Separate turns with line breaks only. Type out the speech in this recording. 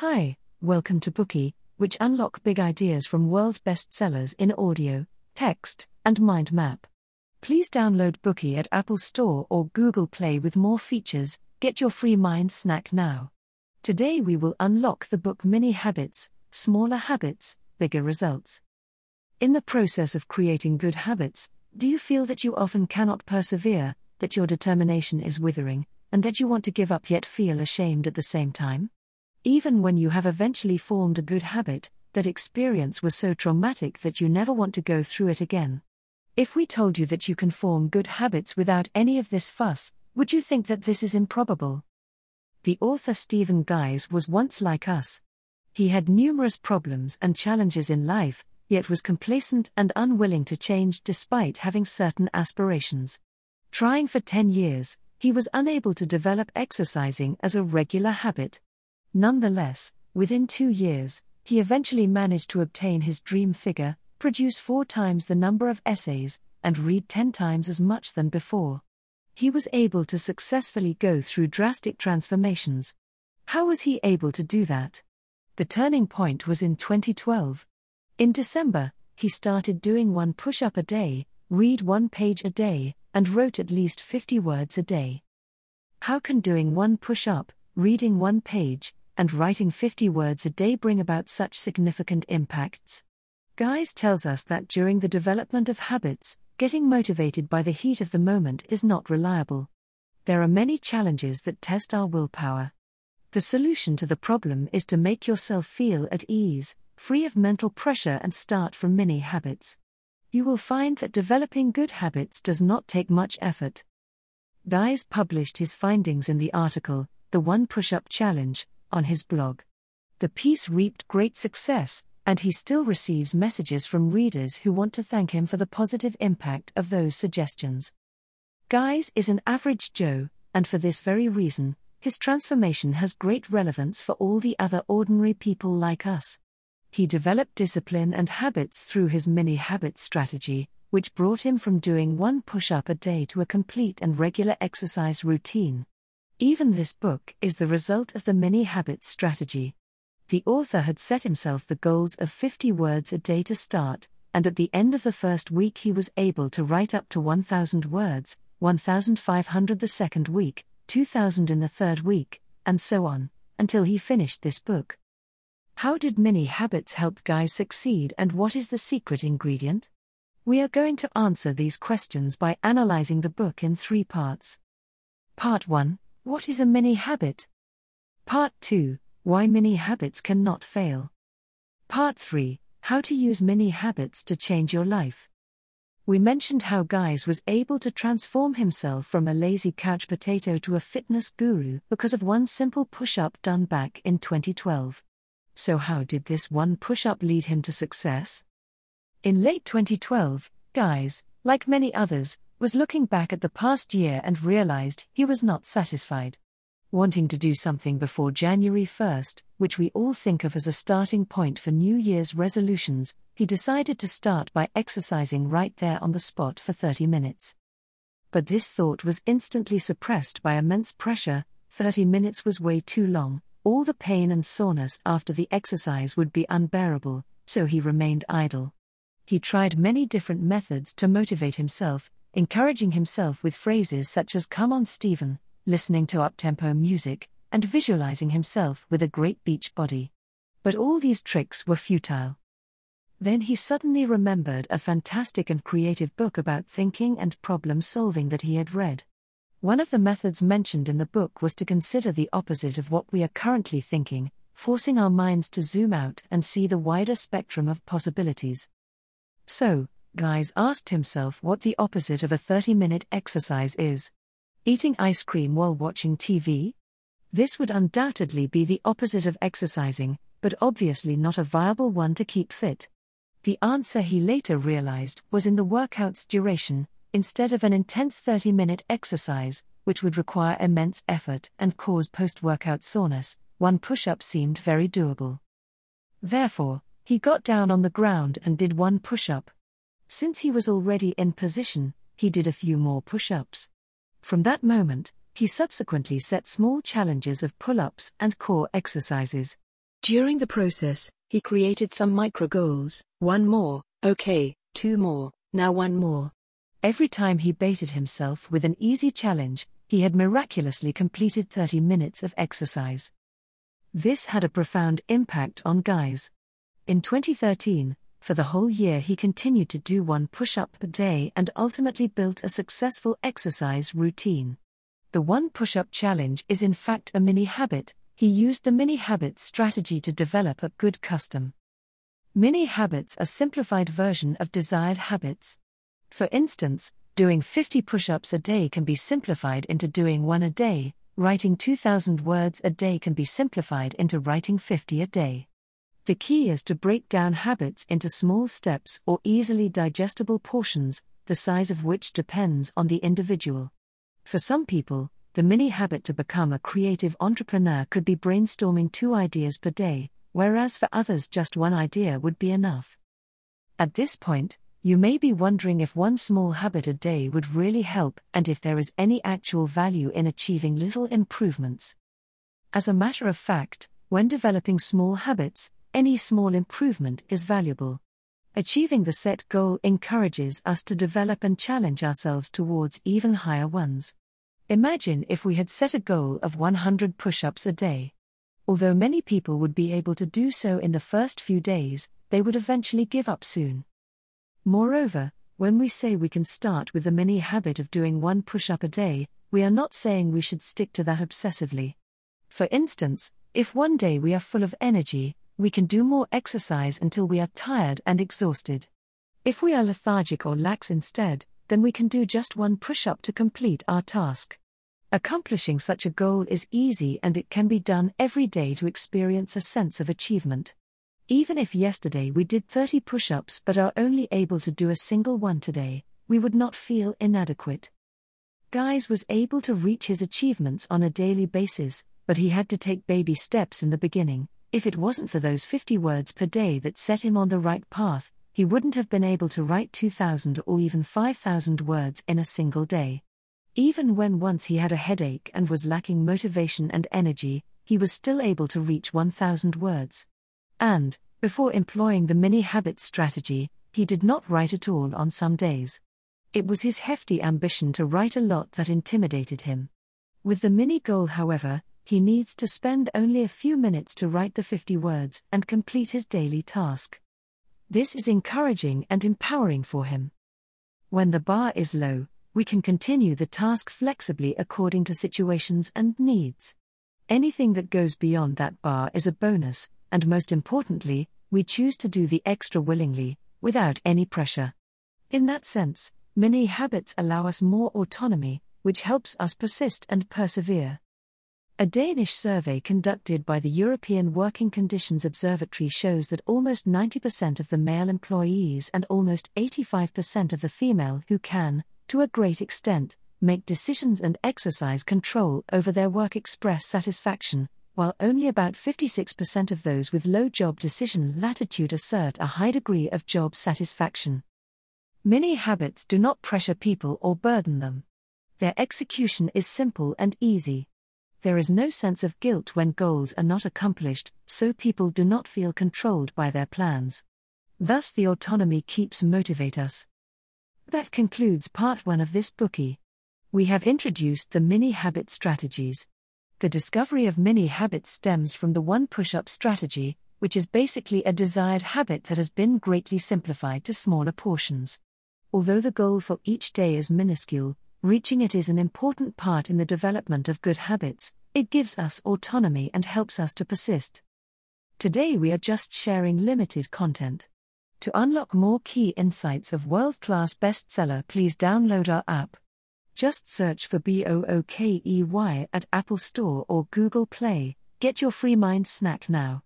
Hi, welcome to Bookey, which unlock big ideas from world bestsellers in audio, text, and mind map. Please download Bookey at Apple Store or Google Play with more features. Get your free mind snack now. Today we will unlock the book Mini Habits, Smaller Habits, Bigger Results. In the process of creating good habits, do you feel that you often cannot persevere, that your determination is withering, and that you want to give up yet feel ashamed at the same time? Even when you have eventually formed a good habit, that experience was so traumatic that you never want to go through it again. If we told you that you can form good habits without any of this fuss, would you think that this is improbable? The author Stephen Guise was once like us. He had numerous problems and challenges in life, yet was complacent and unwilling to change despite having certain aspirations. Trying for 10 years, he was unable to develop exercising as a regular habit. Nonetheless, within two years, he eventually managed to obtain his dream figure, produce four times the number of essays, and read ten times as much than before. He was able to successfully go through drastic transformations. How was he able to do that? The turning point was in 2012. In December, he started doing one push up a day, read one page a day, and wrote at least 50 words a day. How can doing one push up, reading one page, and writing 50 words a day bring about such significant impacts? Guise tells us that during the development of habits, getting motivated by the heat of the moment is not reliable. There are many challenges that test our willpower. The solution to the problem is to make yourself feel at ease, free of mental pressure, and start from mini habits. You will find that developing good habits does not take much effort. Guise published his findings in the article, The One Push Up Challenge, on his blog. The piece reaped great success, and he still receives messages from readers who want to thank him for the positive impact of those suggestions. Guise is an average Joe, and for this very reason, his transformation has great relevance for all the other ordinary people like us. He developed discipline and habits through his mini habit strategy, which brought him from doing one push up a day to a complete and regular exercise routine. Even this book is the result of the mini habits strategy. The author had set himself the goals of 50 words a day to start, and at the end of the first week he was able to write up to 1,000 words, 1,500 the second week, 2,000 in the third week, and so on, until he finished this book. How did mini habits help Guise succeed and what is the secret ingredient? We are going to answer these questions by analyzing the book in three parts. Part 1 what is a mini habit? Part 2 Why mini habits cannot fail. Part 3 How to use mini habits to change your life. We mentioned how Guise was able to transform himself from a lazy couch potato to a fitness guru because of one simple push up done back in 2012. So, how did this one push up lead him to success? In late 2012, Guise, like many others, was looking back at the past year and realized he was not satisfied. Wanting to do something before January 1st, which we all think of as a starting point for New Year's resolutions, he decided to start by exercising right there on the spot for 30 minutes. But this thought was instantly suppressed by immense pressure 30 minutes was way too long, all the pain and soreness after the exercise would be unbearable, so he remained idle. He tried many different methods to motivate himself, encouraging himself with phrases such as Come on, Stephen, listening to uptempo music, and visualizing himself with a great beach body. But all these tricks were futile. Then he suddenly remembered a fantastic and creative book about thinking and problem solving that he had read. One of the methods mentioned in the book was to consider the opposite of what we are currently thinking, forcing our minds to zoom out and see the wider spectrum of possibilities. So, Guise asked himself what the opposite of a 30 minute exercise is. Eating ice cream while watching TV? This would undoubtedly be the opposite of exercising, but obviously not a viable one to keep fit. The answer he later realized was in the workout's duration, instead of an intense 30 minute exercise, which would require immense effort and cause post workout soreness, one push up seemed very doable. Therefore, he got down on the ground and did one push up. Since he was already in position, he did a few more push ups. From that moment, he subsequently set small challenges of pull ups and core exercises.
During the process, he created some micro goals one more, okay, two more, now one more.
Every time he baited himself with an easy challenge, he had miraculously completed 30 minutes of exercise. This had a profound impact on Guise. In 2013, for the whole year, he continued to do one push up per day and ultimately built a successful exercise routine. The one push up challenge is in fact a mini habit. He used the mini habits strategy to develop a good custom. Mini habits are simplified version of desired habits. For instance, doing 50 push ups a day can be simplified into doing one a day, writing 2000 words a day can be simplified into writing 50 a day. The key is to break down habits into small steps or easily digestible portions, the size of which depends on the individual. For some people, the mini habit to become a creative entrepreneur could be brainstorming two ideas per day, whereas for others, just one idea would be enough. At this point, you may be wondering if one small habit a day would really help and if there is any actual value in achieving little improvements. As a matter of fact, when developing small habits, any small improvement is valuable. Achieving the set goal encourages us to develop and challenge ourselves towards even higher ones. Imagine if we had set a goal of 100 push ups a day. Although many people would be able to do so in the first few days, they would eventually give up soon. Moreover, when we say we can start with the mini habit of doing one push up a day, we are not saying we should stick to that obsessively. For instance, if one day we are full of energy, we can do more exercise until we are tired and exhausted. If we are lethargic or lax instead, then we can do just one push up to complete our task. Accomplishing such a goal is easy and it can be done every day to experience a sense of achievement. Even if yesterday we did 30 push ups but are only able to do a single one today, we would not feel inadequate. Guise was able to reach his achievements on a daily basis, but he had to take baby steps in the beginning, if it wasn't for those 50 words per day that set him on the right path, he wouldn't have been able to write 2,000 or even 5,000 words in a single day. Even when once he had a headache and was lacking motivation and energy, he was still able to reach 1,000 words. And, before employing the mini habits strategy, he did not write at all on some days. It was his hefty ambition to write a lot that intimidated him. With the mini goal, however, he needs to spend only a few minutes to write the 50 words and complete his daily task. This is encouraging and empowering for him. When the bar is low, we can continue the task flexibly according to situations and needs. Anything that goes beyond that bar is a bonus, and most importantly, we choose to do the extra willingly, without any pressure. In that sense, mini habits allow us more autonomy, which helps us persist and persevere. A Danish survey conducted by the European Working Conditions Observatory shows that almost 90% of the male employees and almost 85% of the female who can, to a great extent, make decisions and exercise control over their work express satisfaction, while only about 56% of those with low job decision latitude assert a high degree of job satisfaction. Many habits do not pressure people or burden them. Their execution is simple and easy. There is no sense of guilt when goals are not accomplished, so people do not feel controlled by their plans. Thus, the autonomy keeps motivate us. That concludes part one of this Bookey. We have introduced the mini habit strategies. The discovery of mini habits stems from the one push up strategy, which is basically a desired habit that has been greatly simplified to smaller portions. Although the goal for each day is minuscule, Reaching it is an important part in the development of good habits, it gives us autonomy and helps us to persist. Today we are just sharing limited content. To unlock more key insights of world class bestseller, please download our app. Just search for B O O K E Y at Apple Store or Google Play. Get your free mind snack now.